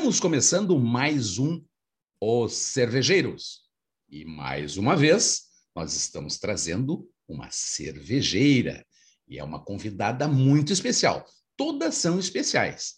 Estamos começando mais um Os Cervejeiros. E mais uma vez, nós estamos trazendo uma cervejeira. E é uma convidada muito especial. Todas são especiais.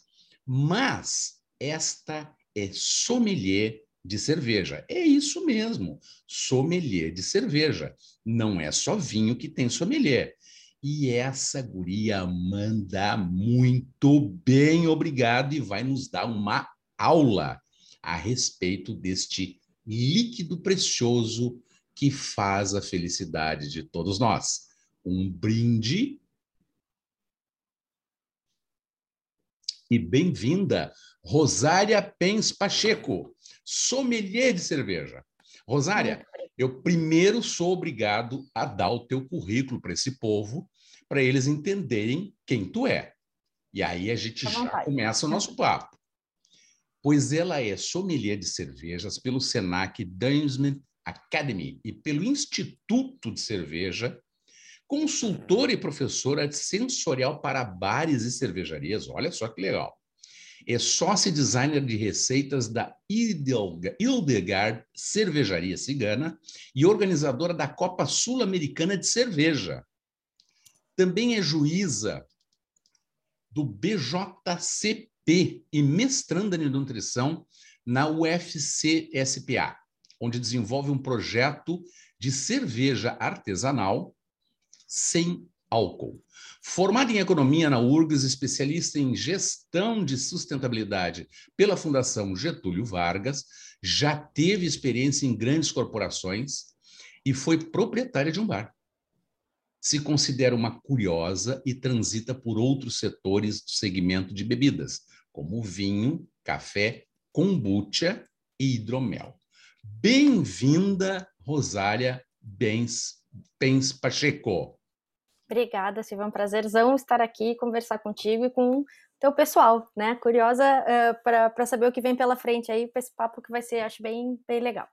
Mas esta é sommelier de cerveja. É isso mesmo, sommelier de cerveja. Não é só vinho que tem sommelier. E essa guria manda muito bem, obrigado, e vai nos dar uma aula a respeito deste líquido precioso que faz a felicidade de todos nós. Um brinde. E bem-vinda, Rosária Pens Pacheco, sommelier de cerveja. Rosária, eu primeiro sou obrigado a dar o teu currículo para esse povo, para eles entenderem quem tu é. E aí a gente já começa o nosso papo. Pois ela é sommelier de cervejas pelo Senac Dunsmith Academy e pelo Instituto de Cerveja, consultora e professora de sensorial para bares e cervejarias. Olha só que legal. É sócia designer de receitas da Hildegard Cervejaria Cigana e organizadora da Copa Sul-Americana de Cerveja. Também é juíza do BJCP e mestranda em nutrição na UFC-SPA, onde desenvolve um projeto de cerveja artesanal sem álcool. Formada em economia na URGS, especialista em gestão de sustentabilidade pela Fundação Getúlio Vargas, já teve experiência em grandes corporações e foi proprietária de um bar se considera uma curiosa e transita por outros setores do segmento de bebidas, como vinho, café, kombucha e hidromel. Bem-vinda, Rosária Bens, Bens Pacheco. Obrigada, Silvia. É um prazerzão estar aqui e conversar contigo e com teu pessoal, né? Curiosa uh, para saber o que vem pela frente aí, para esse papo que vai ser, acho, bem, bem legal.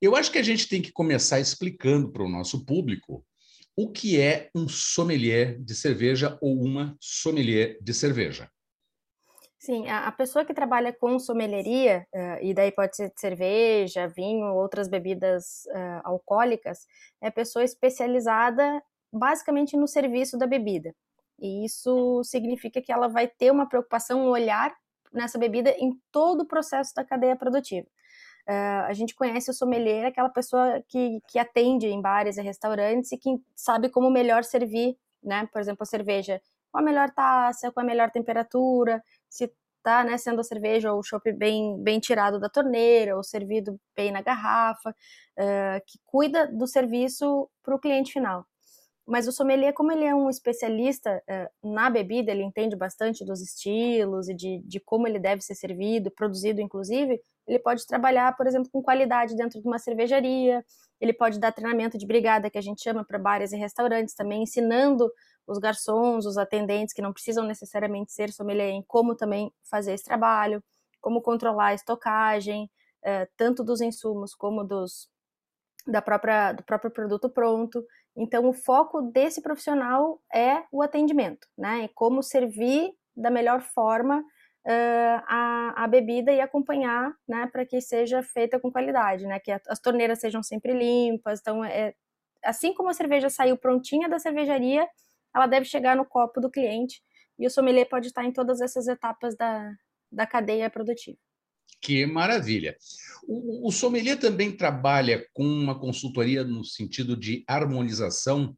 Eu acho que a gente tem que começar explicando para o nosso público o que é um sommelier de cerveja ou uma sommelier de cerveja? Sim, a, pessoa que trabalha com sommelieria, uh, e daí pode ser cerveja, vinho, outras bebidas uh, alcoólicas, é pessoa especializada basicamente no serviço da bebida. E isso significa que ela vai ter uma preocupação, um olhar nessa bebida em todo o processo da cadeia produtiva. Uh, a gente conhece o sommelier, aquela pessoa que, que atende em bares e restaurantes e que sabe como melhor servir, né? Por exemplo, a cerveja com a melhor taça, com a melhor temperatura, se tá né, sendo a cerveja ou o chopp bem, bem tirado da torneira ou servido bem na garrafa, uh, que cuida do serviço para o cliente final. Mas o sommelier, como ele é um especialista uh, na bebida, ele entende bastante dos estilos e de, de como ele deve ser servido, produzido inclusive, ele pode trabalhar, por exemplo, com qualidade dentro de uma cervejaria, ele pode dar treinamento de brigada, que a gente chama para bares e restaurantes também, ensinando os garçons, os atendentes, que não precisam necessariamente ser sommelier, em como também fazer esse trabalho, como controlar a estocagem, uh, tanto dos insumos como dos da própria, do próprio produto pronto. Então, o foco desse profissional é o atendimento, né? E como servir da melhor forma a, a bebida e acompanhar, né, para que seja feita com qualidade, né, que as torneiras sejam sempre limpas. Então, é, assim como a cerveja saiu prontinha da cervejaria, ela deve chegar no copo do cliente e o sommelier pode estar em todas essas etapas da, da cadeia produtiva. Que maravilha! O, o sommelier também trabalha com uma consultoria no sentido de harmonização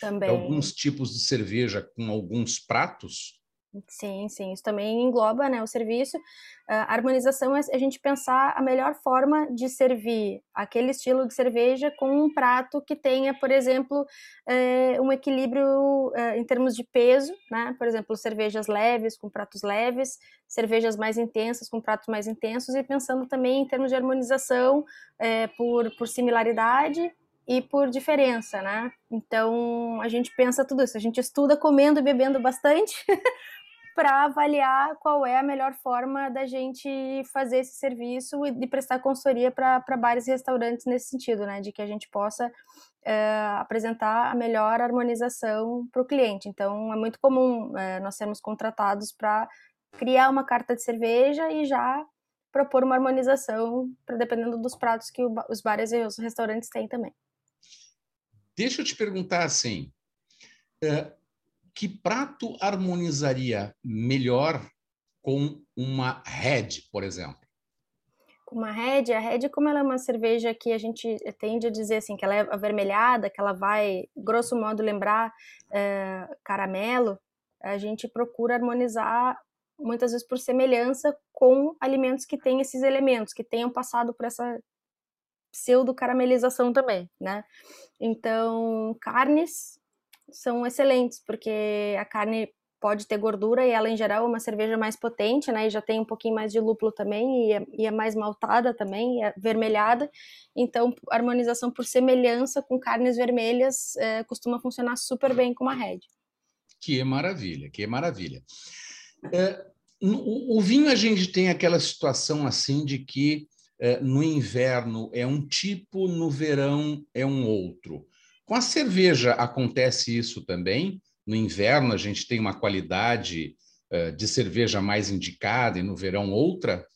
também. de alguns tipos de cerveja com alguns pratos? Sim, sim, isso também engloba né, o serviço. A harmonização é a gente pensar a melhor forma de servir aquele estilo de cerveja com um prato que tenha, por exemplo, é, um equilíbrio é, em termos de peso, né? Por exemplo, cervejas leves com pratos leves, cervejas mais intensas com pratos mais intensos, e pensando também em termos de harmonização é, por, por similaridade e por diferença, né? Então a gente pensa tudo isso, a gente estuda comendo e bebendo bastante para avaliar qual é a melhor forma da gente fazer esse serviço e de prestar consultoria para bares e restaurantes nesse sentido, né? De que a gente possa uh, apresentar a melhor harmonização para o cliente. Então, é muito comum uh, nós sermos contratados para criar uma carta de cerveja e já propor uma harmonização, para dependendo dos pratos que os bares e os restaurantes têm também. Deixa eu te perguntar assim, é, que prato harmonizaria melhor com uma Red, por exemplo? Uma Red, a Red, como ela é uma cerveja que a gente tende a dizer assim, que ela é avermelhada, que ela vai, grosso modo, lembrar é, caramelo, a gente procura harmonizar muitas vezes por semelhança com alimentos que têm esses elementos, que tenham passado por essa pseudo caramelização também, né? Então, carnes são excelentes, porque a carne pode ter gordura e ela em geral é uma cerveja mais potente, né? E já tem um pouquinho mais de lúpulo também e é, e é mais maltada também, é vermelhada. Então, harmonização por semelhança com carnes vermelhas é, costuma funcionar super bem com uma red. Que maravilha, que maravilha. É, no, o vinho a gente tem aquela situação assim de que é, no inverno é um tipo, no verão é um outro. Com a cerveja acontece isso também. No inverno a gente tem uma qualidade é, de cerveja mais indicada e no verão outra.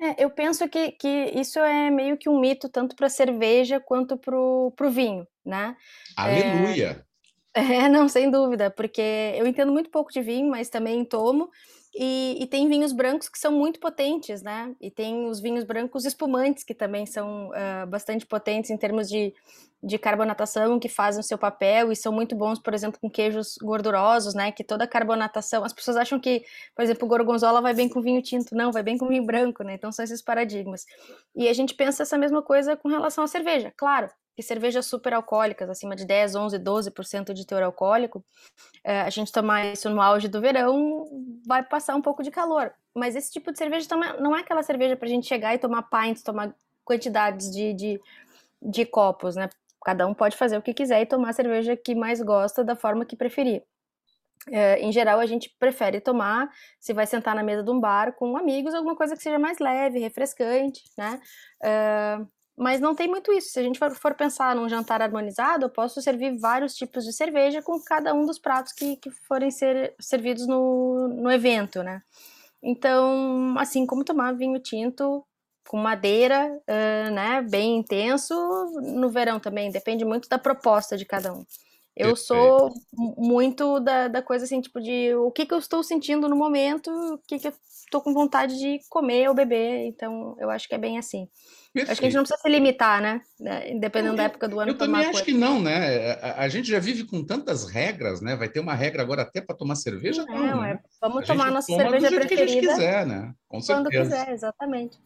É, eu penso que, que isso é meio que um mito tanto para a cerveja quanto para o vinho, né? Aleluia! É, é, não, sem dúvida, porque eu entendo muito pouco de vinho, mas também tomo. E, e, tem vinhos brancos que são muito potentes, né? E tem os vinhos brancos espumantes, que também são uh, bastante potentes em termos de, de carbonatação, que fazem o seu papel e são muito bons, por exemplo, com queijos gordurosos, né? Que toda carbonatação. As pessoas acham que, por exemplo, o gorgonzola vai bem com vinho tinto. Não, vai bem com vinho branco, né? Então são esses paradigmas. E a gente pensa essa mesma coisa com relação à cerveja. Claro, que cervejas super alcoólicas, acima de 10, 11, 12% de teor alcoólico, é, a gente tomar isso no auge do verão, vai passar um pouco de calor. Mas esse tipo de cerveja não é aquela cerveja para a gente chegar e tomar pints, tomar quantidades de, de, de copos, né? Cada um pode fazer o que quiser e tomar a cerveja que mais gosta da forma que preferir. É, em geral, a gente prefere tomar, se vai sentar na mesa de um bar com amigos, alguma coisa que seja mais leve, refrescante, né? É, mas não tem muito isso. Se a gente for, pensar num jantar harmonizado, eu posso servir vários tipos de cerveja com cada um dos pratos que, que forem ser servidos no, no evento, né? Então, assim como tomar vinho tinto com madeira, uh, né, bem intenso, no verão também, depende muito da proposta de cada um. Eu sou muito da, da coisa assim, tipo, de o que, que eu estou sentindo no momento, o que, que eu estou com vontade de comer ou beber, então eu acho que é bem assim. Perfeito. Acho que a gente não precisa se limitar, né? Dependendo eu, da época do ano. Eu também acho coisa. que não, né? A, a, gente já vive com tantas regras, né? Vai ter uma regra agora até para tomar cerveja? Não, não né? é. Vamos a tomar nossa toma cerveja preferida. Que a gente quiser, né? Com certeza. Quando quiser, exatamente.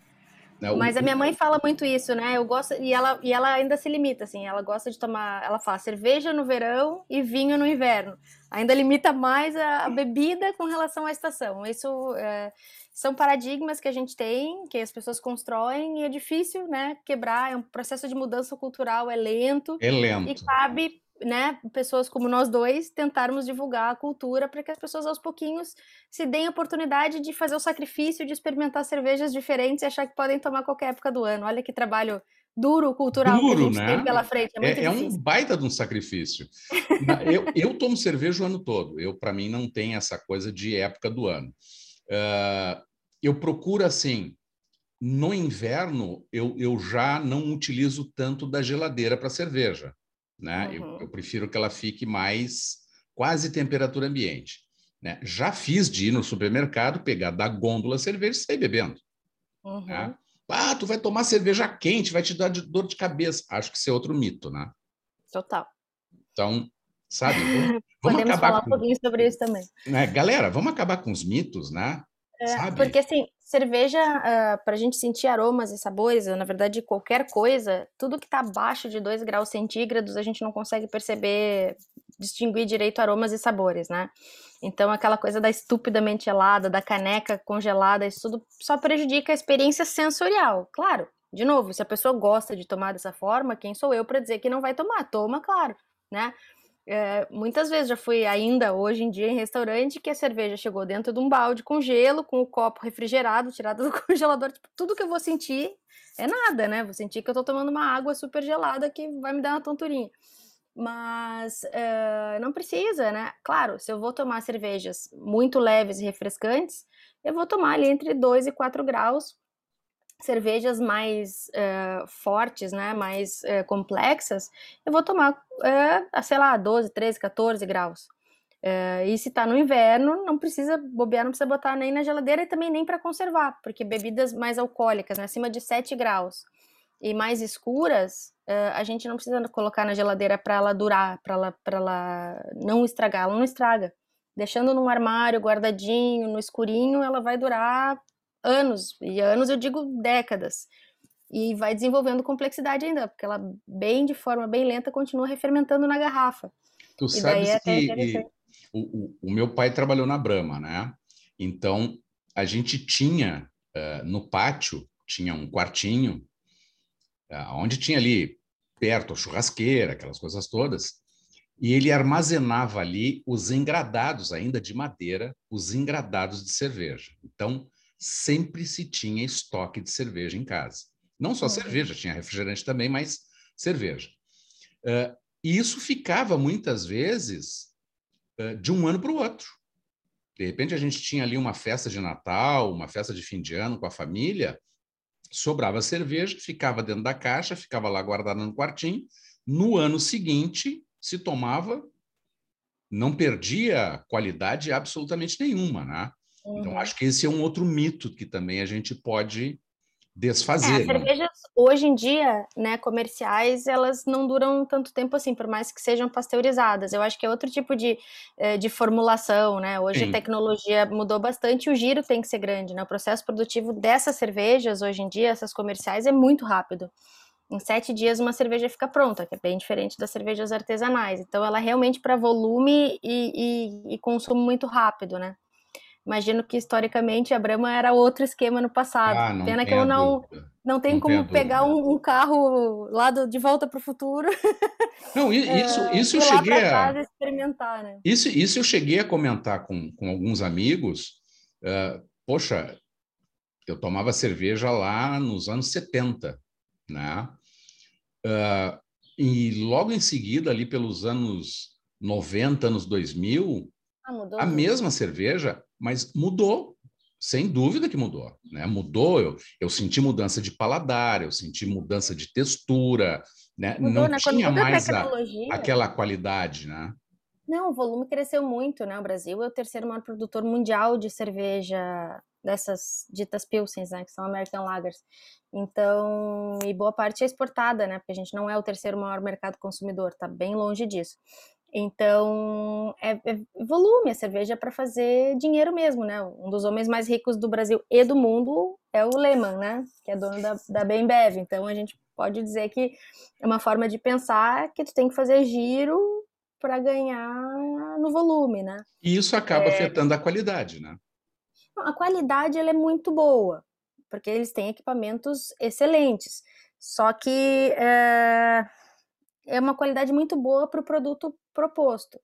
Né, Mas a minha mãe fala muito isso, né? Eu gosto e ela e ela ainda se limita assim. Ela gosta de tomar, ela fala cerveja no verão e vinho no inverno. Ainda limita mais a, a bebida com relação à estação. Isso é, são paradigmas que a gente tem, que as pessoas constroem e é difícil, né? Quebrar. É um processo de mudança cultural, é lento. É lento. E cabe né, pessoas como nós dois, tentarmos divulgar a cultura para que as pessoas aos pouquinhos se deem a oportunidade de fazer o sacrifício de experimentar cervejas diferentes e achar que podem tomar qualquer época do ano. Olha que trabalho duro cultural duro, que a gente né? tem pela frente. É, é, é um baita de um sacrifício. eu, eu tomo cerveja o ano todo. Eu, para mim, não tem essa coisa de época do ano. Uh, eu procuro assim. No inverno, eu, eu já não utilizo tanto da geladeira para cerveja né? Uhum. Eu, eu, prefiro que ela fique mais quase temperatura ambiente. Né? Já fiz de ir no supermercado, pegar da gôndola cerveja e sair bebendo. Né? Uhum. Né? Ah, tu vai tomar cerveja quente, vai te dar dor de cabeça. Acho que isso é outro mito, né? Total. Então, sabe? Vamos, Podemos falar com... um pouquinho sobre isso também. Né? Galera, vamos acabar com os mitos, né? É, porque assim, cerveja, uh, ah, para a gente sentir aromas e sabores, na verdade, qualquer coisa, tudo que está abaixo de 2 graus centígrados, a gente não consegue perceber, distinguir direito aromas e sabores, né? Então, aquela coisa da estupidamente gelada, da caneca congelada, isso tudo só prejudica a experiência sensorial. Claro, de novo, se a pessoa gosta de tomar dessa forma, quem sou eu para dizer que não vai tomar? Toma, claro, né? É, muitas vezes já fui ainda hoje em dia em restaurante que a cerveja chegou dentro de um balde com gelo, com o copo refrigerado, tirado do congelador. Tipo, tudo que eu vou sentir é nada, né? Vou sentir que eu tô tomando uma água super gelada que vai me dar uma tonturinha. mas uh, não precisa, né? Claro, se eu vou tomar cervejas muito leves e refrescantes, eu vou tomar ali entre 2 e 4 graus. Cervejas mais uh, fortes, né, mais uh, complexas, eu vou tomar, sei lá, 12, 13, 14 graus. e se tá no inverno, não precisa bobear, não precisa botar nem na geladeira e também nem para conservar, porque bebidas mais alcoólicas, né, acima de 7 graus e mais escuras, uh, a gente não precisa colocar na geladeira para ela durar, para ela, ela não estragar. Ela não estraga. Deixando num armário guardadinho, no escurinho, ela vai durar anos. E anos eu digo décadas. E vai desenvolvendo complexidade ainda, porque ela, bem de forma bem lenta, continua refermentando na garrafa. Tu e sabes é que o, o, o, meu pai trabalhou na Brahma, né? Então, a gente tinha uh, no pátio, tinha um quartinho onde tinha ali perto a churrasqueira, aquelas coisas todas, e ele armazenava ali os engradados, ainda de madeira, os engradados de cerveja. Então, sempre se tinha estoque de cerveja em casa. Não só uhum. cerveja, tinha refrigerante também, mas cerveja. Uh, e isso ficava muitas vezes uh, de um ano para o outro. De repente, a gente tinha ali uma festa de Natal, uma festa de fim de ano com a família, sobrava cerveja, ficava dentro da caixa, ficava lá guardada no quartinho. No ano seguinte, se tomava, não perdia qualidade absolutamente nenhuma, né? Então, uhum. Então, acho que esse é um outro mito que também a gente pode desfazer. É, as né? cervejas hoje em dia, né, comerciais, elas não duram tanto tempo assim, por mais que sejam pasteurizadas. Eu acho que é outro tipo de, eh, de formulação, né? Hoje Sim. a tecnologia mudou bastante, o giro tem que ser grande, né? O processo produtivo dessas cervejas hoje em dia, essas comerciais, é muito rápido. Em sete dias uma cerveja fica pronta, que é bem diferente das cervejas artesanais. Então ela é realmente para volume e, e, e consumo muito rápido, né? Imagino que historicamente a Brahma era outro esquema no passado. Ah, Pena que eu não, não tenho não como pegar um, um, carro lá do, de volta para o futuro. Não, isso, é, isso eu cheguei a experimentar, né? Isso, isso eu cheguei a comentar com, com alguns amigos. Uh, poxa, eu tomava cerveja lá nos anos 70, né? Uh, e logo em seguida, ali pelos anos 90, anos 2000, ah, a mesma cerveja mas mudou, sem dúvida que mudou. Né? Mudou, eu, eu senti mudança de paladar, eu senti mudança de textura, né? Mudou, não né? tinha mais a, aquela qualidade, né? Não, o volume cresceu muito, né? O Brasil é o terceiro maior produtor mundial de cerveja dessas ditas pilsens, né? Que são American Lagers. Então, e boa parte é exportada, né? Porque a gente não é o terceiro maior mercado consumidor, tá bem longe disso. Então, é, é volume, a cerveja é para fazer dinheiro mesmo, né? Um dos homens mais ricos do Brasil e do mundo é o Lehman, né? Que é dono da, da Bembev. Então, a gente pode dizer que é uma forma de pensar que tu tem que fazer giro para ganhar no volume, né? E isso acaba é... afetando a qualidade, né? A qualidade ela é muito boa, porque eles têm equipamentos excelentes. Só que é é uma qualidade muito boa para o produto proposto.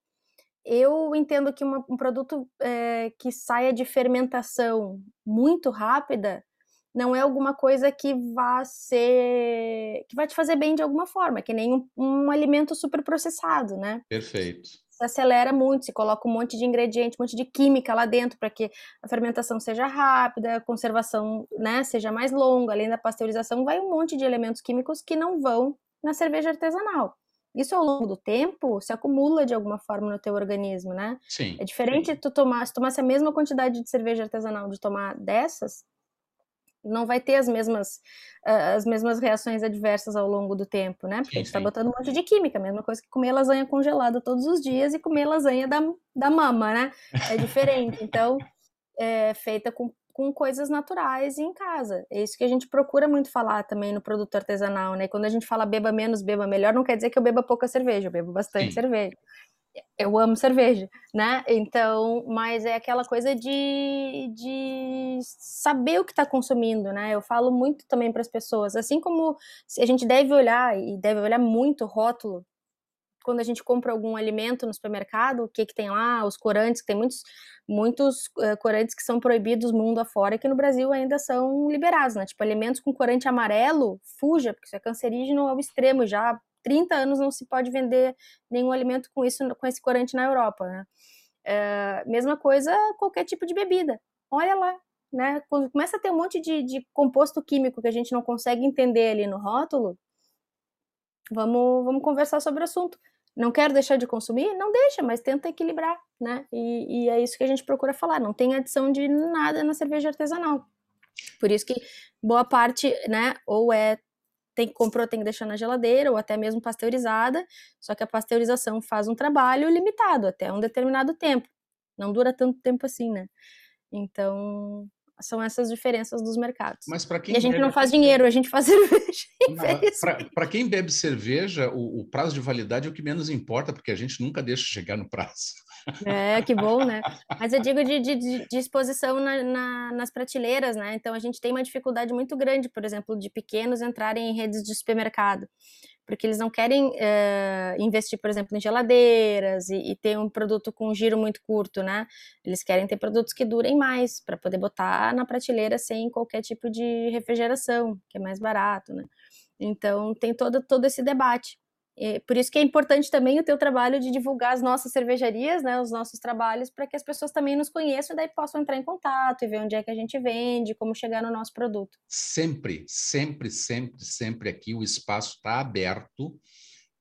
Eu entendo que uma, um produto é, que saia de fermentação muito rápida não é alguma coisa que vá ser que vai te fazer bem de alguma forma, que nem um, um alimento super processado, né? Perfeito. Se acelera muito, se coloca um monte de ingrediente, um monte de química lá dentro para que a fermentação seja rápida, a conservação, né, seja mais longa, além da pasteurização, vai um monte de elementos químicos que não vão na cerveja artesanal. Isso ao longo do tempo se acumula de alguma forma no teu organismo, né? Sim. É diferente sim. tu tomar, se tomasse a mesma quantidade de cerveja artesanal de tomar dessas, não vai ter as mesmas as mesmas reações adversas ao longo do tempo, né? Porque sim, a gente tá botando um monte de química, a mesma coisa que comer lasanha congelada todos os dias e comer lasanha da, da mama, né? É diferente. Então, é feita com com coisas naturais e em casa. É isso que a gente procura muito falar também no produto artesanal, né? Quando a gente fala beba menos, beba melhor, não quer dizer que eu beba pouca cerveja, eu bebo bastante Sim. cerveja. Eu amo cerveja, né? Então, mas é aquela coisa de, de saber o que está consumindo, né? Eu falo muito também para as pessoas, assim como a gente deve olhar e deve olhar muito o rótulo quando a gente compra algum alimento no supermercado, o que que tem lá, os corantes, que tem muitos, muitos uh, corantes que são proibidos mundo afora que no Brasil ainda são liberados, né? Tipo, alimentos com corante amarelo, fuja, porque isso é cancerígeno ao extremo, já 30 anos não se pode vender nenhum alimento com isso, com esse corante na Europa, né? É, mesma coisa qualquer tipo de bebida. Olha lá, né? Quando começa a ter um monte de, de composto químico que a gente não consegue entender ali no rótulo, vamos, vamos conversar sobre o assunto. Não quero deixar de consumir? Não deixa, mas tenta equilibrar, né? E, e é isso que a gente procura falar. Não tem adição de nada na cerveja artesanal. Por isso que boa parte, né, ou é tem comprou, tem que deixar na geladeira, ou até mesmo pasteurizada, só que a pasteurização faz um trabalho limitado, até um determinado tempo. Não dura tanto tempo assim, né? Então, são essas diferenças dos mercados. Mas para quem e a gente não faz dinheiro, a gente faz cerveja. Para quem bebe cerveja, o, o, prazo de validade é o que menos importa, porque a gente nunca deixa chegar no prazo. É, que bom, né? Mas eu digo de, de, de exposição na, na, nas prateleiras, né? Então a gente tem uma dificuldade muito grande, por exemplo, de pequenos entrarem em redes de supermercado porque eles não querem uh, investir, por exemplo, em geladeiras e, e, ter um produto com um giro muito curto, né? Eles querem ter produtos que durem mais, para poder botar na prateleira sem qualquer tipo de refrigeração, que é mais barato, né? Então, tem todo, todo esse debate. E por isso que é importante também o teu trabalho de divulgar as nossas cervejarias, né, os nossos trabalhos, para que as pessoas também nos conheçam e daí possam entrar em contato e ver onde é que a gente vende, como chegar no nosso produto. Sempre, sempre, sempre, sempre aqui o espaço está aberto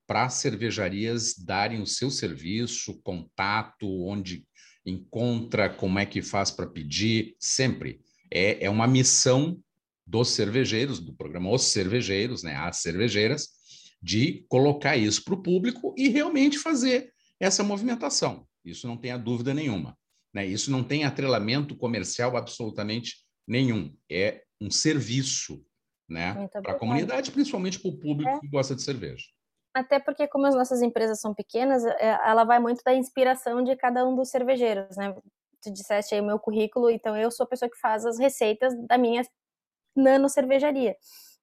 para cervejarias darem o seu serviço, contato, onde encontra, como é que faz para pedir, sempre. É, é uma missão dos cervejeiros, do programa Os Cervejeiros, né, as cervejeiras, de colocar isso para o público e realmente fazer essa movimentação. Isso não tenha dúvida nenhuma. Né? Isso não tem atrelamento comercial absolutamente nenhum. É um serviço né? para a comunidade, principalmente para o público é. que gosta de cerveja. Até porque, como as nossas empresas são pequenas, é, ela vai muito da inspiração de cada um dos cervejeiros, né? Tu disseste aí o meu currículo, então eu sou a pessoa que faz as receitas da minha nano cervejaria.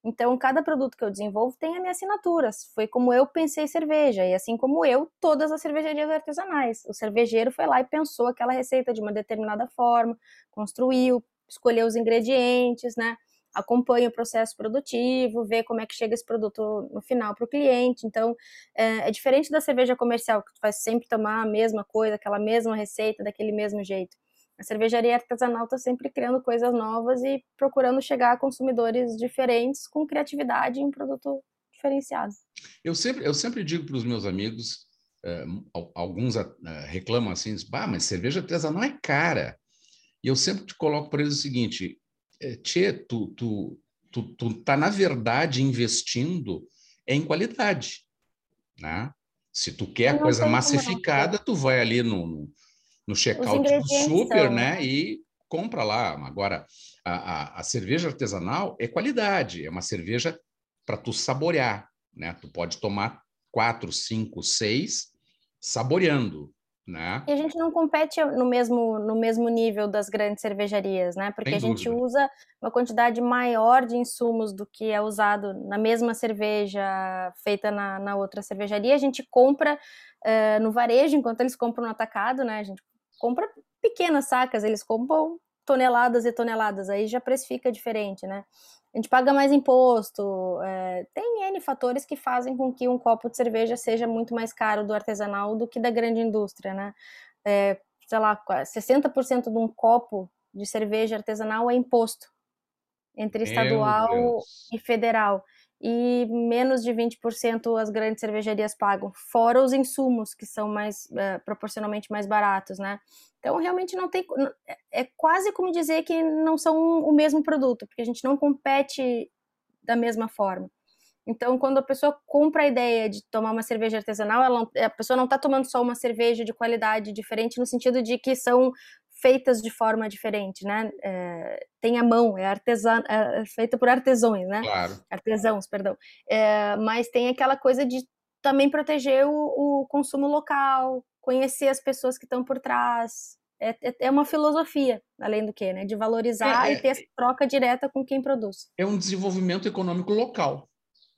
Então, cada produto que eu desenvolvo tem a minha assinatura. Foi como eu pensei cerveja, e assim como eu, todas as cervejarias artesanais. O cervejeiro foi lá e pensou aquela receita de uma determinada forma, construiu, escolheu os ingredientes, né? Acompanha o processo produtivo, vê como é que chega esse produto no final para o cliente. Então, é, é, diferente da cerveja comercial, que tu faz sempre tomar a mesma coisa, aquela mesma receita, daquele mesmo jeito. A cervejaria artesanal está sempre criando coisas novas e procurando chegar a consumidores diferentes com criatividade e um produto diferenciado. Eu sempre, eu sempre digo para os meus amigos, eh, alguns eh, reclamam assim, bah, mas cerveja artesanal é cara. E eu sempre te coloco para eles o seguinte, eh, Tchê, tu, tu, tu, tu tá, na verdade, investindo em qualidade, né? Se tu quer coisa massificada, tu vai ali no, no no checkout do super, né? E compra lá. Agora, a, a, a, cerveja artesanal é qualidade, é uma cerveja para tu saborear, né? Tu pode tomar quatro, cinco, seis saboreando, né? E a gente não compete no mesmo, no mesmo nível das grandes cervejarias, né? Porque Sem a gente dúvida. usa uma quantidade maior de insumos do que é usado na mesma cerveja feita na, na outra cervejaria. A gente compra uh, no varejo, enquanto eles compram no atacado, né? A gente compra pequenas sacas, eles compram toneladas e toneladas, aí já precifica diferente, né? A gente paga mais imposto, é, tem N fatores que fazem com que um copo de cerveja seja muito mais caro do artesanal do que da grande indústria, né? É, sei lá, 60% de um copo de cerveja artesanal é imposto entre estadual e federal e menos de 20% as grandes cervejarias pagam, fora os insumos, que são mais uh, proporcionalmente mais baratos, né? Então, realmente não tem. É, é quase como dizer que não são o mesmo produto, porque a gente não compete da mesma forma. Então, quando a pessoa compra a ideia de tomar uma cerveja artesanal, ela, a pessoa não está tomando só uma cerveja de qualidade diferente, no sentido de que são feitas de forma diferente, né? É, tem a mão, é artesã, é, é feita por artesãos, né? Claro. Artesãos, perdão. É, mas tem aquela coisa de também proteger o, o consumo local, conhecer as pessoas que estão por trás. É, é, é uma filosofia, além do que, né? De valorizar é, e ter essa troca direta com quem produz. É um desenvolvimento econômico local.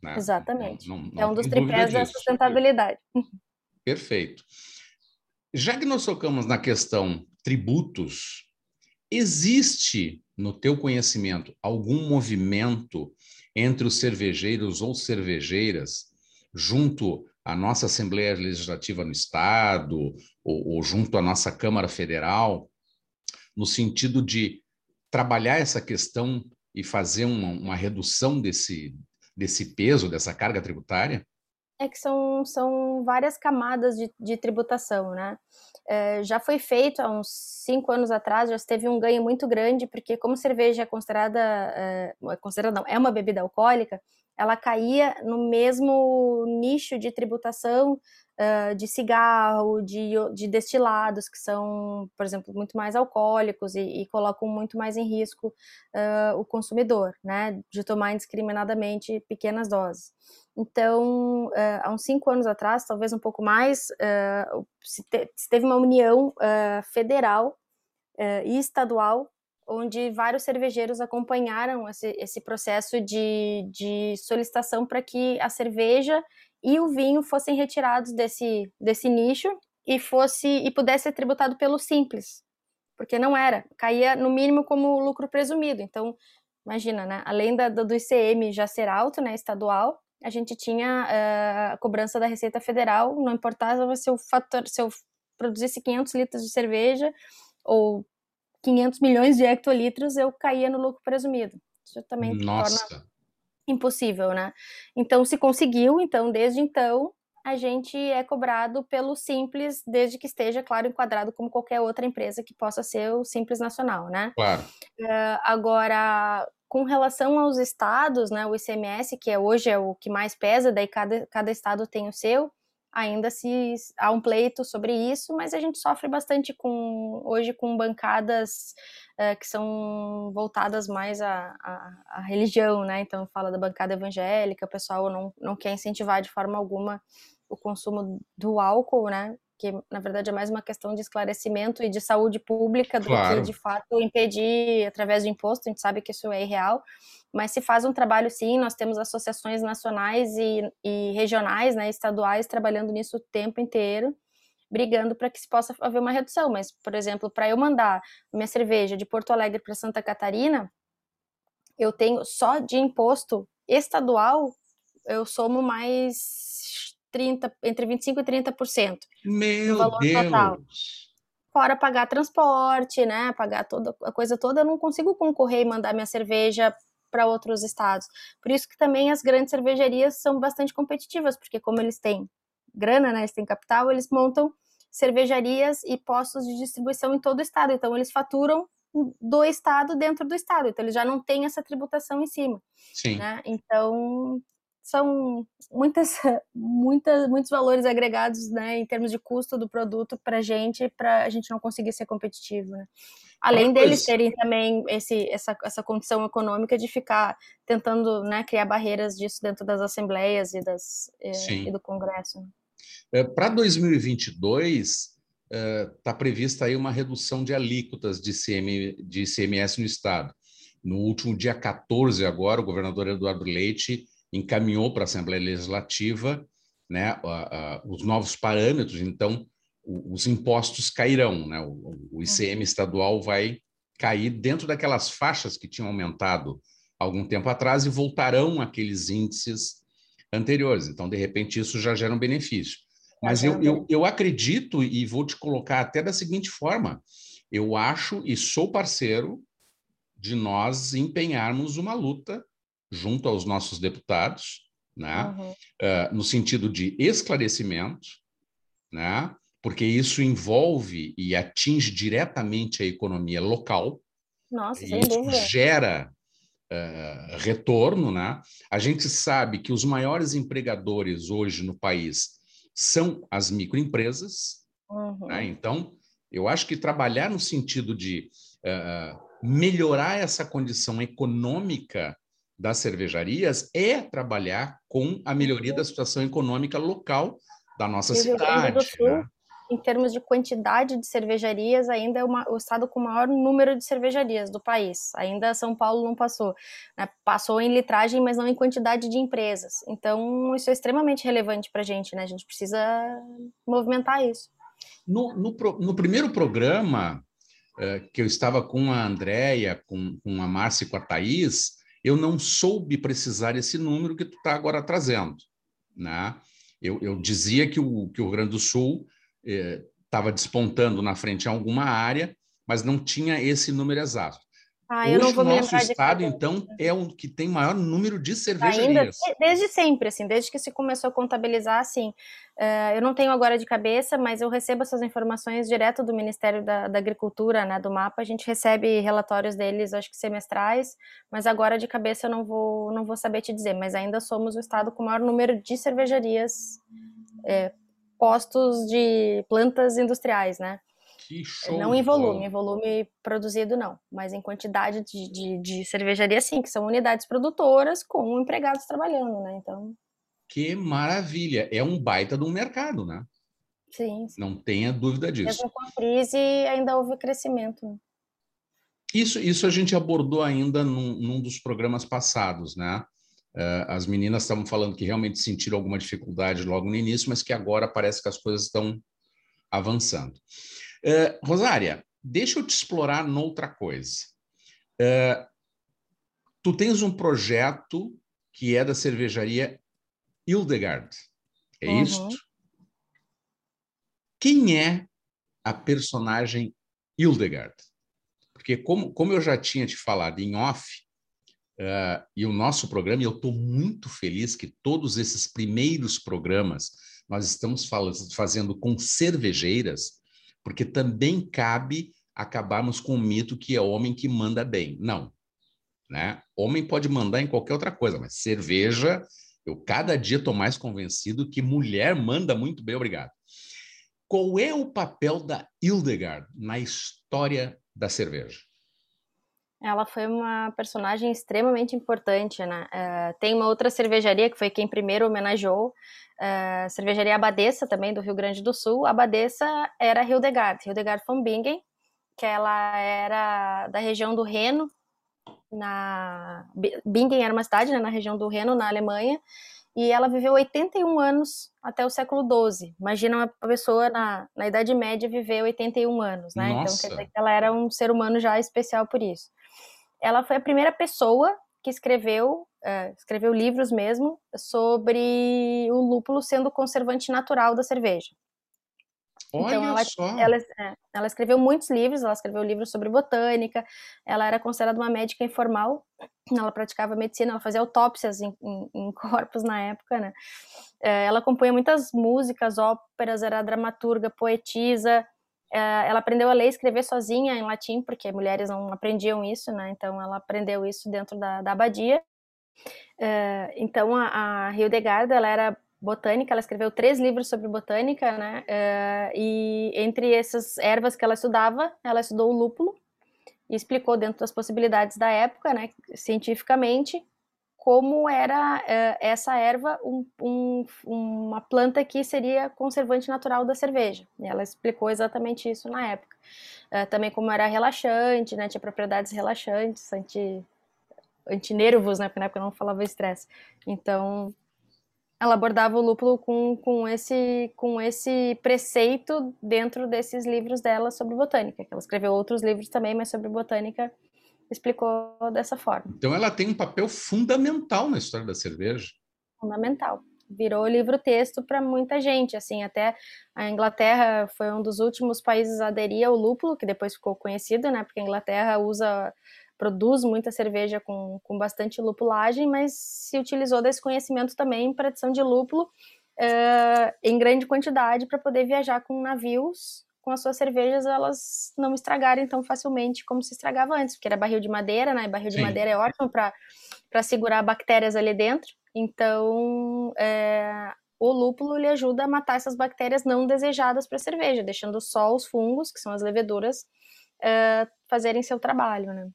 Né? Exatamente. Não, não, não é um dos tripés da sustentabilidade. Perfeito. Já que nós tocamos na questão tributos, existe no teu conhecimento algum movimento entre os cervejeiros ou cervejeiras junto à nossa Assembleia Legislativa no Estado, ou, ou junto à nossa Câmara Federal, no sentido de trabalhar essa questão e fazer uma, uma redução desse, desse peso, dessa carga tributária? É que são, são várias camadas de, de tributação, né? É, já foi feito há uns cinco anos atrás, já teve um ganho muito grande, porque como cerveja é considerada, é, é, considerada não, é uma bebida alcoólica, ela caía no mesmo nicho de tributação uh, de cigarro, de, de destilados, que são, por exemplo, muito mais alcoólicos e, e colocam muito mais em risco uh, o consumidor, né, de tomar indiscriminadamente pequenas doses. Então, uh, há uns cinco anos atrás, talvez um pouco mais, se, te, se, teve uma união federal e estadual onde vários cervejeiros acompanharam esse, esse processo de, de solicitação para que a cerveja e o vinho fossem retirados desse, desse nicho e fosse e pudesse ser tributado pelo simples, porque não era, caía no mínimo como lucro presumido. Então, imagina, né? Além da, do ICM já ser alto, né, estadual, a gente tinha uh, a cobrança da Receita Federal, não importava se eu, fator, se eu produzisse 500 litros de cerveja ou 500 milhões de hectolitros, eu caía no lucro presumido. Isso também Nossa. torna impossível, né? Então se conseguiu, então desde então a gente é cobrado pelo simples, desde que esteja, claro, enquadrado como qualquer outra empresa que possa ser o simples nacional, né? Claro. Uh, agora, com relação aos estados, né, o ICMS, que é, hoje é o que mais pesa, daí cada, cada estado tem o seu, ainda se há um pleito sobre isso, mas a gente sofre bastante com hoje com bancadas uh, que são voltadas mais à, à, à, religião, né? Então fala da bancada evangélica, o pessoal não, não quer incentivar de forma alguma o consumo do álcool, né? Que na verdade é mais uma questão de esclarecimento e de saúde pública do claro. que de fato impedir através de imposto. A gente sabe que isso é irreal mas se faz um trabalho sim, nós temos associações nacionais e, e regionais, né, estaduais, trabalhando nisso o tempo inteiro, brigando para que se possa haver uma redução. Mas, por exemplo, para eu mandar minha cerveja de Porto Alegre para Santa Catarina, eu tenho só de imposto estadual, eu somo mais 30, entre 25% e 30% Meu do valor Deus. total. Fora pagar transporte, né? Pagar toda a coisa toda, eu não consigo concorrer e mandar minha cerveja para outros estados. Por isso que também as grandes cervejarias são bastante competitivas, porque como eles têm grana, né, eles têm capital, eles montam cervejarias e postos de distribuição em todo o estado. Então eles faturam do estado dentro do estado. Então eles já não têm essa tributação em cima. Sim. Né? Então são muitas, muitas, muitos valores agregados, né, em termos de custo do produto para a gente, para a gente não conseguir ser competitivo, né? Além deles terem também esse, essa, essa condição econômica de ficar tentando né, criar barreiras disso dentro das assembleias e, das, eh, e do Congresso. É, Para 2022, está prevista aí uma redução de alíquotas de, CM, de ICMS no Estado. No último dia 14, agora, o governador Eduardo Leite encaminhou para a Assembleia Legislativa né, os novos parâmetros, então os impostos cairão, né? o, ICM estadual vai cair dentro daquelas faixas que tinham aumentado algum tempo atrás e voltarão aqueles índices anteriores. Então, de repente, isso já gera um benefício. Mas eu, eu, eu acredito e vou te colocar até da seguinte forma: eu acho e sou parceiro de nós empenharmos uma luta junto aos nossos deputados, né? Uhum. Uh, no sentido de esclarecimento, né? Porque isso envolve e atinge diretamente a economia local. Nossa, e isso gera uh, retorno, né? A gente sabe que os maiores empregadores hoje no país são as microempresas, uhum. né? Então, eu acho que trabalhar no sentido de uh, melhorar essa condição econômica das cervejarias é trabalhar com a melhoria da situação econômica local da nossa cidade. Né? Em termos de quantidade de cervejarias, ainda é uma, o estado com o maior número de cervejarias do país. Ainda São Paulo não passou. Né? Passou em litragem, mas não em quantidade de empresas. Então, isso é extremamente relevante para a gente, né? A gente precisa movimentar isso. No, no, no primeiro programa, eh, que eu estava com a Andréia, com, com a Márcia e com a Thaís, eu não soube precisar esse número que tu está agora trazendo. Né? Eu, eu dizia que o, que o Rio Grande do Sul estava eh, despontando na frente em alguma área, mas não tinha esse número exato. Ah, Hoje, o nosso estado, então, é o que tem maior número de cervejarias. Ainda, desde sempre, assim, desde que se começou a contabilizar, assim, uh, eu não tenho agora de cabeça, mas eu recebo essas informações direto do Ministério da, da, Agricultura, né, do MAPA, a gente recebe relatórios deles, acho que semestrais, mas agora de cabeça eu não vou, não vou saber te dizer, mas ainda somos o estado com o maior número de cervejarias, é, postos de plantas industriais, né, que show! Não em volume, em volume produzido não, mas em quantidade de, de, de, cervejaria sim, que são unidades produtoras com empregados trabalhando, né? Então. Que maravilha! É um baita de um mercado, né? Sim. sim. Não tenha dúvida disso. Mesmo com a crise, ainda houve crescimento. Isso, isso a gente abordou ainda num, num dos programas passados, né? Uh, as meninas estavam falando que realmente sentiram alguma dificuldade logo no início, mas que agora parece que as coisas estão avançando. Uh, Rosária, deixa eu te explorar noutra coisa. Uh, tu tens um projeto que é da cervejaria Hildegard, é uhum. isto? Quem é a personagem Hildegard? Porque como, como eu já tinha te falado em off, e o nosso programa, e eu estou muito feliz que todos esses primeiros programas nós estamos fazendo com cervejeiras, porque também cabe acabarmos com o mito que é homem que manda bem. Não. Né? Homem pode mandar em qualquer outra coisa, mas cerveja, eu cada dia estou mais convencido que mulher manda muito bem, obrigado. Qual é o papel da Hildegard na história da cerveja? Ela foi uma personagem extremamente importante, né? Uh, tem uma outra cervejaria que foi quem primeiro homenageou, uh, cervejaria Abadesa, também do Rio Grande do Sul. A Abadesa era Hildegard, Hildegard von Bingen, que ela era da região do Reno, na Bingen era uma cidade né, na região do Reno, na Alemanha, e ela viveu 81 anos até o século XII. Imagina uma pessoa na, na Idade Média viver 81 anos, né? Nossa. Então quer dizer que ela era um ser humano já especial por isso. Ela foi a primeira pessoa que escreveu, uh, escreveu livros mesmo sobre o lúpulo sendo o conservante natural da cerveja. Olha então ela. Ela, é, ela, escreveu muitos livros, ela escreveu livros sobre botânica, ela era considerada uma médica informal, ela praticava medicina, ela fazia autópsias em, em, em corpos na época, né? É, ela compunha muitas músicas, óperas, era dramaturga, poetisa, é, ela aprendeu a ler e escrever sozinha em latim, porque mulheres não aprendiam isso, né? Então ela aprendeu isso dentro da, da abadia. É, então a, a Hildegard, ela era botânica, ela escreveu três livros sobre botânica, né? É, e entre essas ervas que ela estudava, ela estudou o lúpulo e explicou dentro das possibilidades da época, né, cientificamente, como era uh, essa erva um, um, uma planta que seria conservante natural da cerveja. E ela explicou exatamente isso na época. Uh, também como era relaxante, né, tinha propriedades relaxantes, anti, antinervos, né, porque na época não falava estresse. Então, ela abordava o lúpulo com, com, esse, com esse preceito dentro desses livros dela sobre botânica. Ela escreveu outros livros também, mas sobre botânica explicou dessa forma. Então ela tem um papel fundamental na história da cerveja. Fundamental. Virou livro-texto para muita gente, assim, até a Inglaterra foi um dos últimos países a aderir ao lúpulo, que depois ficou conhecido, né, porque a Inglaterra usa, produz muita cerveja com, com bastante lupulagem, mas se utilizou desse conhecimento também para adição de lúpulo uh, em grande quantidade para poder viajar com navios com as suas cervejas elas não estragarem tão facilmente como se estragava antes, porque era barril de madeira, né? Barril de Sim. madeira é ótimo para segurar bactérias ali dentro. Então, é, o lúpulo lhe ajuda a matar essas bactérias não desejadas para a cerveja, deixando só os fungos, que são as leveduras, é, fazerem seu trabalho, né?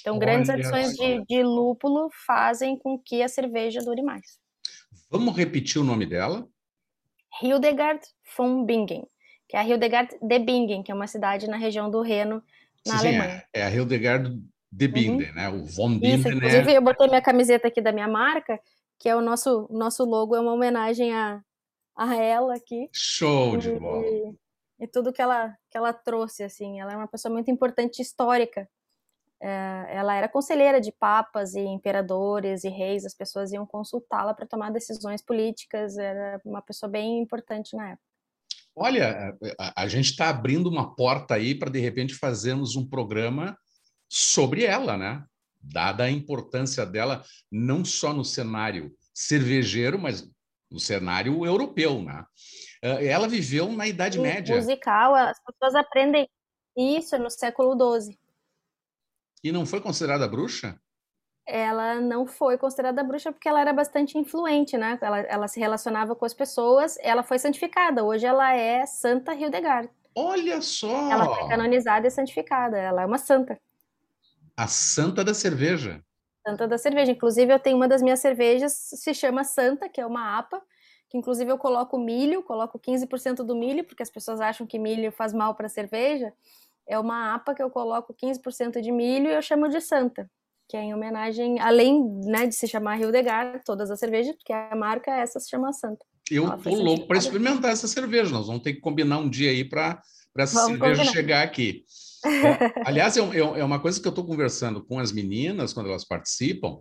Então, Olha grandes adições de, de, lúpulo fazem com que a cerveja dure mais. Vamos repetir o nome dela? Hildegard von Bingen que é a Hildegard de Bingen, que é uma cidade na região do Reno, na sim, Alemanha. Sim, é, é a Hildegard de Bingen, uhum. né? O von Bingen Isso, inclusive, é... eu botei minha camiseta aqui da minha marca, que é o nosso, nosso logo, é uma homenagem a, a ela aqui. Show de bola! E, e tudo que ela, que ela trouxe, assim. Ela é uma pessoa muito importante histórica é, ela era conselheira de papas e imperadores e reis, as pessoas iam consultá-la para tomar decisões políticas, era uma pessoa bem importante na época. Olha, a, a gente está abrindo uma porta aí para, de repente, fazermos um programa sobre ela, né? Dada a importância dela, não só no cenário cervejeiro, mas no cenário europeu, né? Eh, ela viveu na Idade Média. Musical, as pessoas aprendem isso no século XII. E não foi considerada bruxa? Ela não foi considerada bruxa porque ela era bastante influente, né? Ela, ela se relacionava com as pessoas, ela foi santificada. Hoje ela é Santa Hildegard. Olha só! Ela foi canonizada e santificada. Ela é uma santa. A santa da cerveja. Santa da cerveja. Inclusive, eu tenho uma das minhas cervejas, se chama Santa, que é uma APA, que inclusive eu coloco milho, coloco 15% do milho, porque as pessoas acham que milho faz mal para cerveja. É uma APA que eu coloco 15% de milho e eu chamo de Santa, que é em homenagem, além né, de se chamar Hildegard, todas as cervejas, porque a marca essa se chama Santa. Eu tô louco para experimentar essa cerveja. Nós vamos ter que combinar um dia aí para essa vamos cerveja combinar. chegar aqui. É, aliás, é, é, uma coisa que eu estou conversando com as meninas quando elas participam,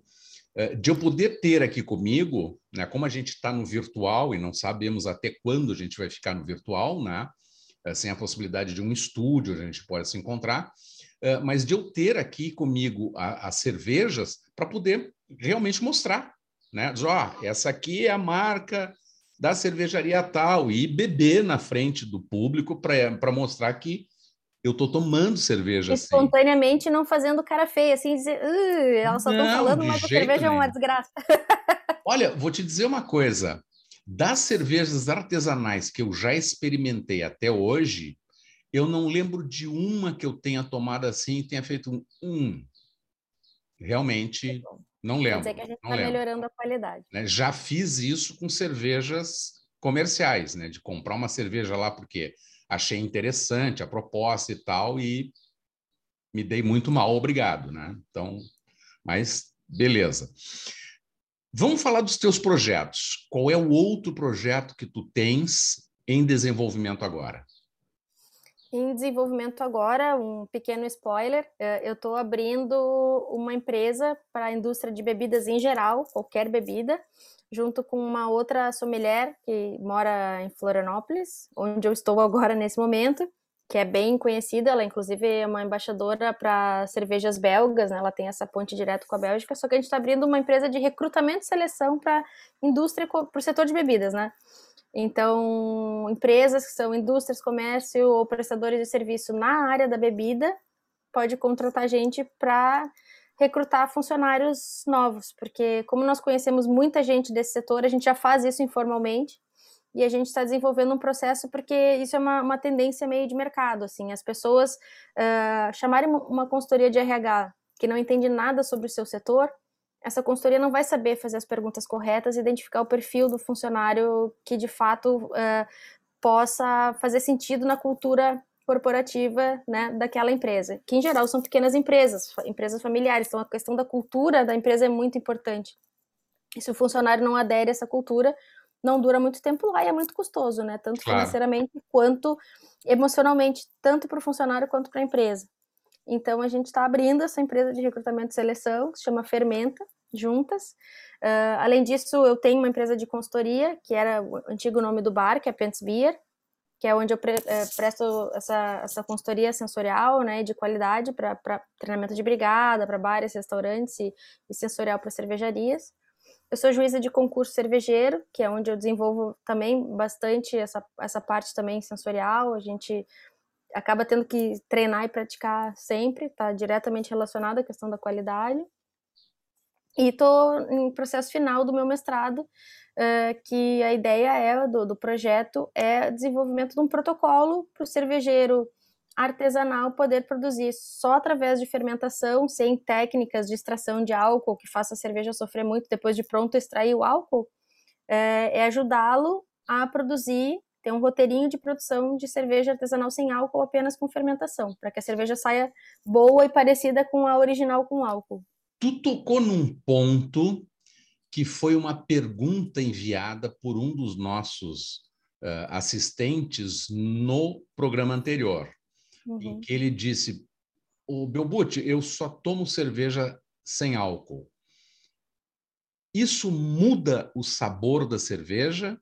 é, de eu poder ter aqui comigo, né, como a gente está no virtual e não sabemos até quando a gente vai ficar no virtual, né, é, sem a possibilidade de um estúdio a gente pode se encontrar, é, mas de eu ter aqui comigo as cervejas para poder realmente mostrar, né, dizer, ó, essa aqui é a marca da cervejaria tal e beber na frente do público para mostrar que eu tô tomando cerveja assim. Espontaneamente assim. não fazendo cara feia, assim, dizer, elas só estão falando, mas a cerveja nenhum. é uma desgraça. Olha, vou te dizer uma coisa. Das cervejas artesanais que eu já experimentei até hoje, eu não lembro de uma que eu tenha tomado assim e tenha feito um. Realmente, não lembro. Quer dizer que a gente está melhorando a qualidade. Né? Já fiz isso com cervejas comerciais, né? De comprar uma cerveja lá, porque achei interessante a proposta e tal, e me dei muito mal, obrigado, né? Então, mas beleza. Vamos falar dos teus projetos. Qual é o outro projeto que tu tens em desenvolvimento agora? Em desenvolvimento agora, um pequeno spoiler, é, eu estou abrindo uma empresa para a indústria de bebidas em geral, qualquer bebida, junto com uma outra sommelier que mora em Florianópolis, onde eu estou agora nesse momento, que é bem conhecida, ela inclusive é uma embaixadora para cervejas belgas, né? ela tem essa ponte direto com a Bélgica, só que a gente está abrindo uma empresa de recrutamento e seleção para indústria, para o setor de bebidas, né? Então, empresas que são indústrias, comércio ou prestadores de serviço na área da bebida, pode contratar gente para recrutar funcionários novos, porque como nós conhecemos muita gente desse setor, a gente já faz isso informalmente e a gente está desenvolvendo um processo porque isso é uma, uma, tendência meio de mercado, assim, as pessoas uh, chamarem uma consultoria de RH que não entende nada sobre o seu setor, essa consultoria não vai saber fazer as perguntas corretas, identificar o perfil do funcionário que de fato uh, possa fazer sentido na cultura corporativa né, daquela empresa, que em geral são pequenas empresas, empresas familiares, então a questão da cultura da empresa é muito importante. E se o funcionário não adere a essa cultura, não dura muito tempo lá e é muito custoso, né? Tanto claro. financeiramente quanto emocionalmente, tanto para o funcionário quanto para a empresa. Então a gente está abrindo essa empresa de recrutamento e seleção, que se chama Fermenta, juntas. Uh, além disso, eu tenho uma empresa de consultoria, que era o antigo nome do bar, que é Pants Beer, que é onde eu pre, é, presto essa, essa consultoria sensorial, né, de qualidade para treinamento de brigada, para bares, restaurantes e, e sensorial para cervejarias. Eu sou juíza de concurso cervejeiro, que é onde eu desenvolvo também bastante essa, essa parte também sensorial. A gente acaba tendo que treinar e praticar sempre, está diretamente relacionado à questão da qualidade. E estou em processo final do meu mestrado, uh, que a ideia é do, do projeto é desenvolvimento de um protocolo para o cervejeiro artesanal poder produzir só através de fermentação, sem técnicas de extração de álcool que faça a cerveja sofrer muito depois de pronto extrair o álcool, é, é ajudá-lo a produzir, ter um roteirinho de produção de cerveja artesanal sem álcool apenas com fermentação, para que a cerveja saia boa e parecida com a original com álcool tu tocou num ponto que foi uma pergunta enviada por um dos nossos uh, assistentes no programa anterior, uhum. em que ele disse: o Belbuti, eu só tomo cerveja sem álcool. Isso muda o sabor da cerveja?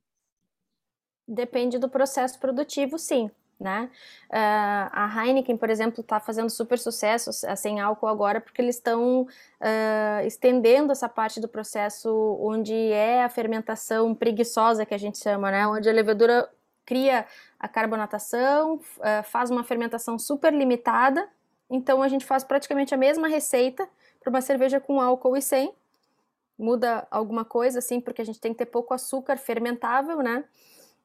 Depende do processo produtivo, sim. Né? Uh, a Heineken, por exemplo, está fazendo super sucesso sem álcool agora porque eles estão uh, estendendo essa parte do processo onde é a fermentação preguiçosa que a gente chama, né? Onde a levedura cria a carbonatação, uh, faz uma fermentação super limitada. Então a gente faz praticamente a mesma receita para uma cerveja com álcool e sem. Muda alguma coisa, assim, porque a gente tem que ter pouco açúcar fermentável, né?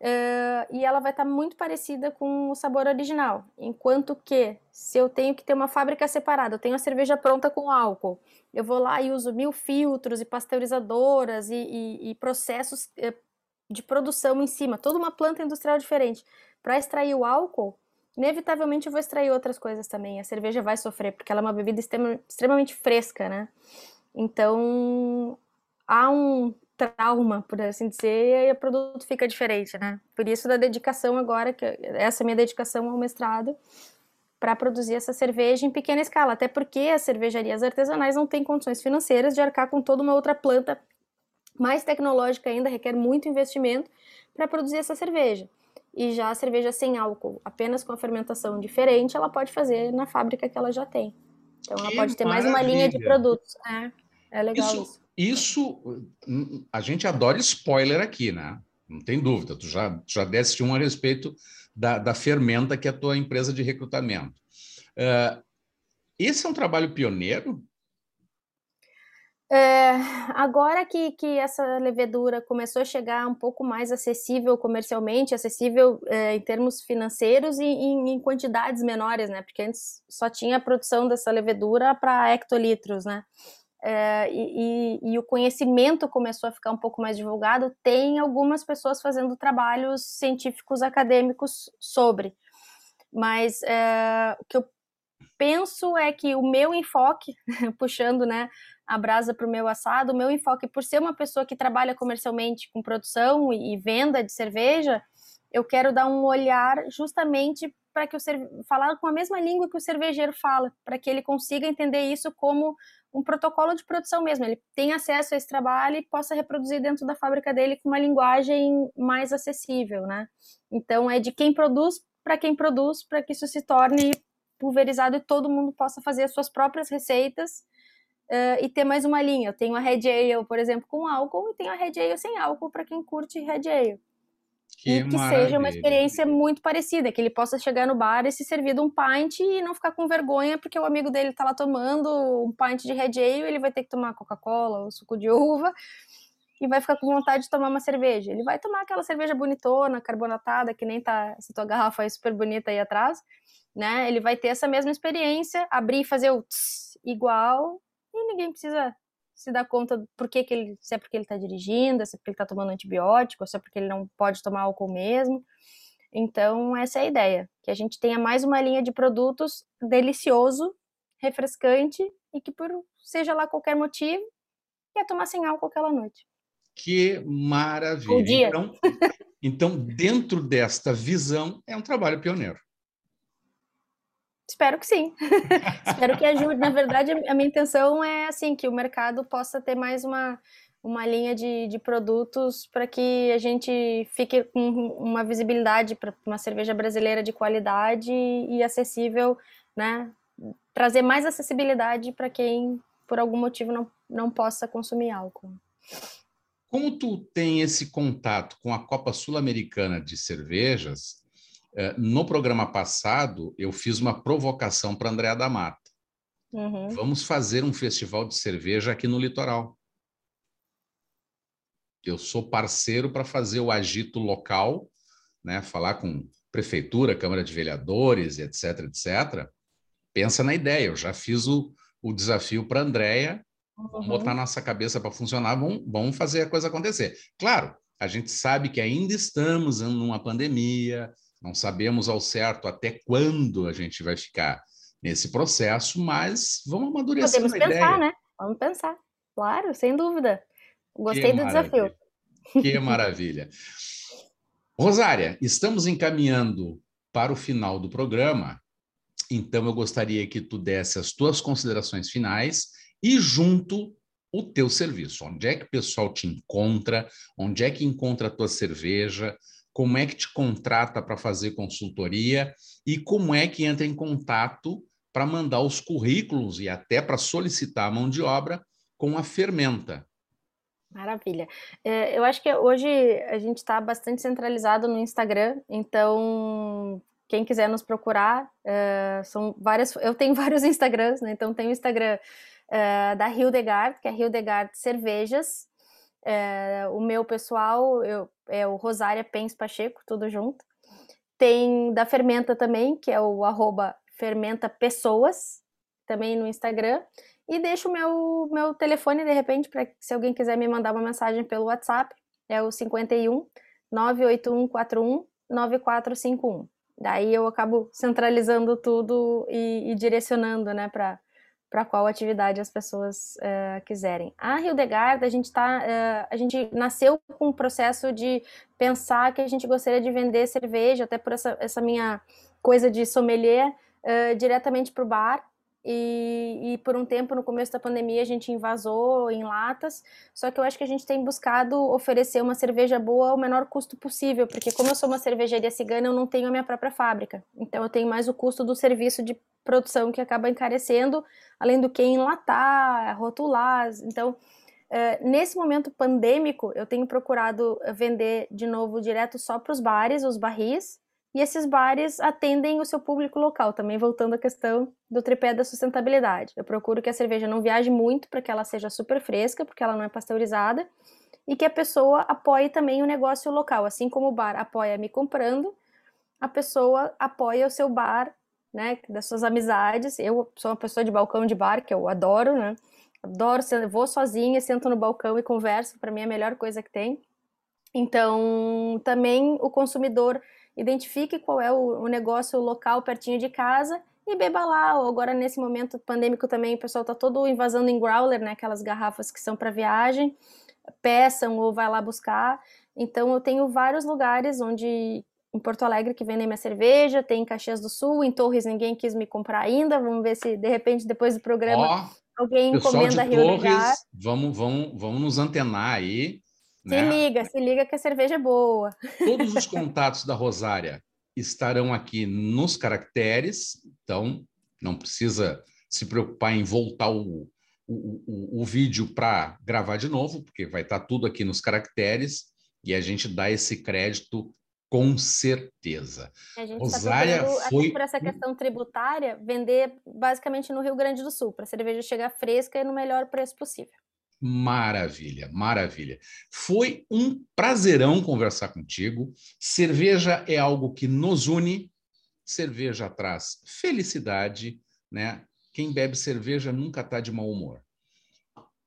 Uh, e ela vai estar tá muito parecida com o sabor original. Enquanto que, se eu tenho que ter uma fábrica separada, eu tenho a cerveja pronta com álcool, eu vou lá e uso mil filtros e pasteurizadoras e, e, e processos uh, de produção em cima, toda uma planta industrial diferente. Para extrair o álcool, inevitavelmente eu vou extrair outras coisas também. A cerveja vai sofrer, porque ela é uma bebida extremamente fresca, né? Então, há um trauma, por assim dizer, e o produto fica diferente, né? Por isso da dedicação agora, que essa minha dedicação ao mestrado, para produzir essa cerveja em pequena escala, até porque as cervejarias artesanais não têm condições financeiras de arcar com toda uma outra planta mais tecnológica ainda, requer muito investimento para produzir essa cerveja. E já a cerveja sem álcool, apenas com a fermentação diferente, ela pode fazer na fábrica que ela já tem. Então ela pode ter mais uma linha de produtos. É, é legal isso. isso. Isso, a gente adora spoiler aqui, né? Não tem dúvida. Tu já, já deste um a respeito da, da Fermenta, que é a tua empresa de recrutamento. Uh, esse é um trabalho pioneiro? É, agora que, que essa levedura começou a chegar um pouco mais acessível comercialmente, acessível é, em termos financeiros e em, em, quantidades menores, né? Porque antes só tinha a produção dessa levedura para hectolitros, né? É, e, e, o conhecimento começou a ficar um pouco mais divulgado, tem algumas pessoas fazendo trabalhos científicos acadêmicos sobre. Mas é, o que eu penso é que o meu enfoque, puxando né, a brasa para o meu assado, o meu enfoque, por ser uma pessoa que trabalha comercialmente com produção e, e venda de cerveja, eu quero dar um olhar justamente para que o falar com a mesma língua que o cervejeiro fala, para que ele consiga entender isso como um protocolo de produção mesmo. Ele tem acesso a esse trabalho e possa reproduzir dentro da fábrica dele com uma linguagem mais acessível, né? Então é de quem produz para quem produz, para que isso se torne pulverizado e todo mundo possa fazer as suas próprias receitas uh, e ter mais uma linha. Eu tenho a Red Ale, por exemplo, com álcool e tenho a Red Ale sem álcool para quem curte Red Ale. Que e que maravilha. seja uma experiência muito parecida, que ele possa chegar no bar e se servir de um pint e não ficar com vergonha porque o amigo dele tá lá tomando um pint de Red Ale, ele vai ter que tomar Coca-Cola ou suco de uva e vai ficar com vontade de tomar uma cerveja. Ele vai tomar aquela cerveja bonitona, carbonatada, que nem tá essa tua garrafa aí super bonita aí atrás, né? Ele vai ter essa mesma experiência, abrir e fazer o tss, igual e ninguém precisa se dá conta por que, que ele, se é porque ele está dirigindo, se é porque ele está tomando antibiótico, se é porque ele não pode tomar álcool mesmo. Então, essa é a ideia, que a gente tenha mais uma linha de produtos delicioso, refrescante e que por seja lá qualquer motivo, quer tomar sem álcool aquela noite. Que maravilha! dia. Então, então, dentro desta visão, é um trabalho pioneiro. Espero que sim. Espero que ajude. Na verdade, a minha intenção é assim que o mercado possa ter mais uma, uma linha de, de produtos para que a gente fique com uma visibilidade para uma cerveja brasileira de qualidade e acessível, né? Trazer mais acessibilidade para quem, por algum motivo, não, não possa consumir álcool. Como tu tem esse contato com a Copa Sul-Americana de Cervejas, no programa passado, eu fiz uma provocação para Andréa da Mata. Uhum. Vamos fazer um festival de cerveja aqui no litoral. Eu sou parceiro para fazer o agito local, né? falar com prefeitura, Câmara de Vereadores, etc, etc. Pensa na ideia, eu já fiz o, o desafio para a Andréia, uhum. vamos botar nossa cabeça para funcionar, vamos, vamos fazer a coisa acontecer. Claro, a gente sabe que ainda estamos numa pandemia, não sabemos ao certo até quando a gente vai ficar nesse processo, mas vamos amadurecer Podemos pensar, ideia. né? Vamos pensar. Claro, sem dúvida. Gostei que do maravilha. desafio. Que maravilha. Rosária, estamos encaminhando para o final do programa Então eu gostaria que tu desse as tuas considerações finais e junto o teu serviço. Onde é que o pessoal te encontra? Onde é que encontra a tua cerveja? Como é que te contrata para fazer consultoria? E como é que entra em contato para mandar os currículos e até para solicitar a mão de obra com a fermenta? Maravilha. É, eu acho que hoje a gente está bastante centralizado no Instagram, então quem quiser nos procurar, uh, são várias. Eu tenho vários Instagrams, né? Então tem o Instagram uh, da Hildegard, que é Hildegard Cervejas. Uh, o meu pessoal eu, é o Rosária Pens Pacheco, tudo junto. Tem da Fermenta também, que é o arroba Fermenta Pessoas, também no Instagram. E deixo o meu, meu telefone, de repente, para se alguém quiser me mandar uma mensagem pelo WhatsApp, é o 51 98141 9451. Daí eu acabo centralizando tudo e, e direcionando, né, para para qual atividade as pessoas uh, quiserem. A Hildegard, a gente tá, uh, a gente nasceu com o processo de pensar que a gente gostaria de vender cerveja, até por essa, essa minha coisa de sommelier, uh, diretamente para o bar. E, e, por um tempo, no começo da pandemia, a gente invasou em latas. Só que eu acho que a gente tem buscado oferecer uma cerveja boa ao menor custo possível, porque como eu sou uma cervejaria cigana, eu não tenho a minha própria fábrica. Então eu tenho mais o custo do serviço de produção que acaba encarecendo, além do que enlatar, rotular. Então, Uh, nesse momento pandêmico, eu tenho procurado vender de novo direto só para os bares, os barris, e esses bares atendem o seu público local, também voltando à questão do tripé da sustentabilidade. Eu procuro que a cerveja não viaje muito para que ela seja super fresca, porque ela não é pasteurizada, e que a pessoa apoie também o negócio local, assim como o bar apoia me comprando, a pessoa apoia o seu bar, né, das suas amizades. Eu sou uma pessoa de balcão de bar, que eu adoro, né? Adoro, vou sozinha, sento no balcão e converso, para mim é a melhor coisa que tem. Então, também o consumidor identifique qual é o, o negócio local pertinho de casa e beba lá. Agora, nesse momento pandêmico também, o pessoal está todo invasando em growler, né? Aquelas garrafas que são para viagem, peçam ou vai lá buscar. Então, eu tenho vários lugares onde em Porto Alegre que vendem minha cerveja, tem em Caxias do Sul, em Torres ninguém quis me comprar ainda. Vamos ver se de repente depois do programa oh, alguém encomenda de Rio Torres, vamos, vamos, vamos nos antenar aí se né? liga, se liga que a cerveja é boa. Todos os contatos da Rosária estarão aqui nos caracteres, então não precisa se preocupar em voltar o, o, o, o vídeo para gravar de novo, porque vai estar tá tudo aqui nos caracteres e a gente dá esse crédito com certeza. A gente tá Rosária tá foi por essa questão tributária, vender basicamente no Rio Grande do Sul, para a cerveja chegar fresca e no melhor preço possível. Maravilha, maravilha. Foi um prazerão conversar contigo. Cerveja é algo que nos une. Cerveja traz felicidade, né? Quem bebe cerveja nunca está de mau humor.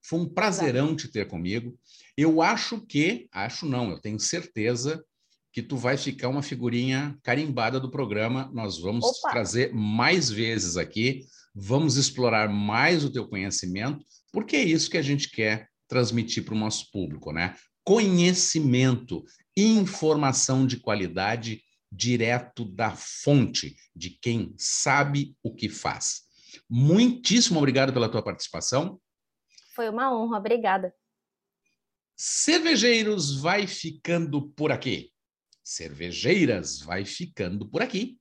Foi um prazerão te ter comigo. Eu acho que, acho não, eu tenho certeza que tu vai ficar uma figurinha carimbada do programa. Nós vamos Opa. trazer mais vezes aqui, vamos explorar mais o teu conhecimento porque é isso que a gente quer transmitir para o nosso público, né? Conhecimento, informação de qualidade direto da fonte, de quem sabe o que faz. Muitíssimo obrigado pela tua participação. Foi uma honra, obrigada. Cervejeiros vai ficando por aqui. Cervejeiras vai ficando por aqui.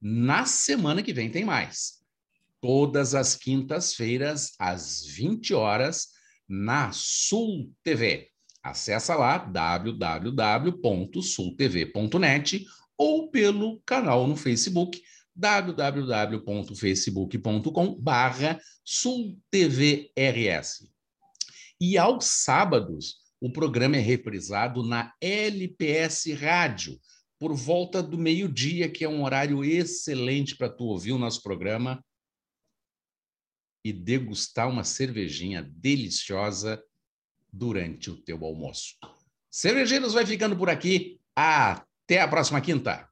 Na semana que vem tem mais todas as quintas-feiras, às 20 horas, na Sul TV. Acesse lá www.sultv.net ou pelo canal no Facebook www.facebook.com barra sultvrs. E aos sábados, o programa é reprisado na LPS Rádio, por volta do meio-dia, que é um horário excelente para tu ouvir o nosso programa e degustar uma cervejinha deliciosa durante o teu almoço. Cervejeiros vai ficando por aqui. Até a próxima quinta.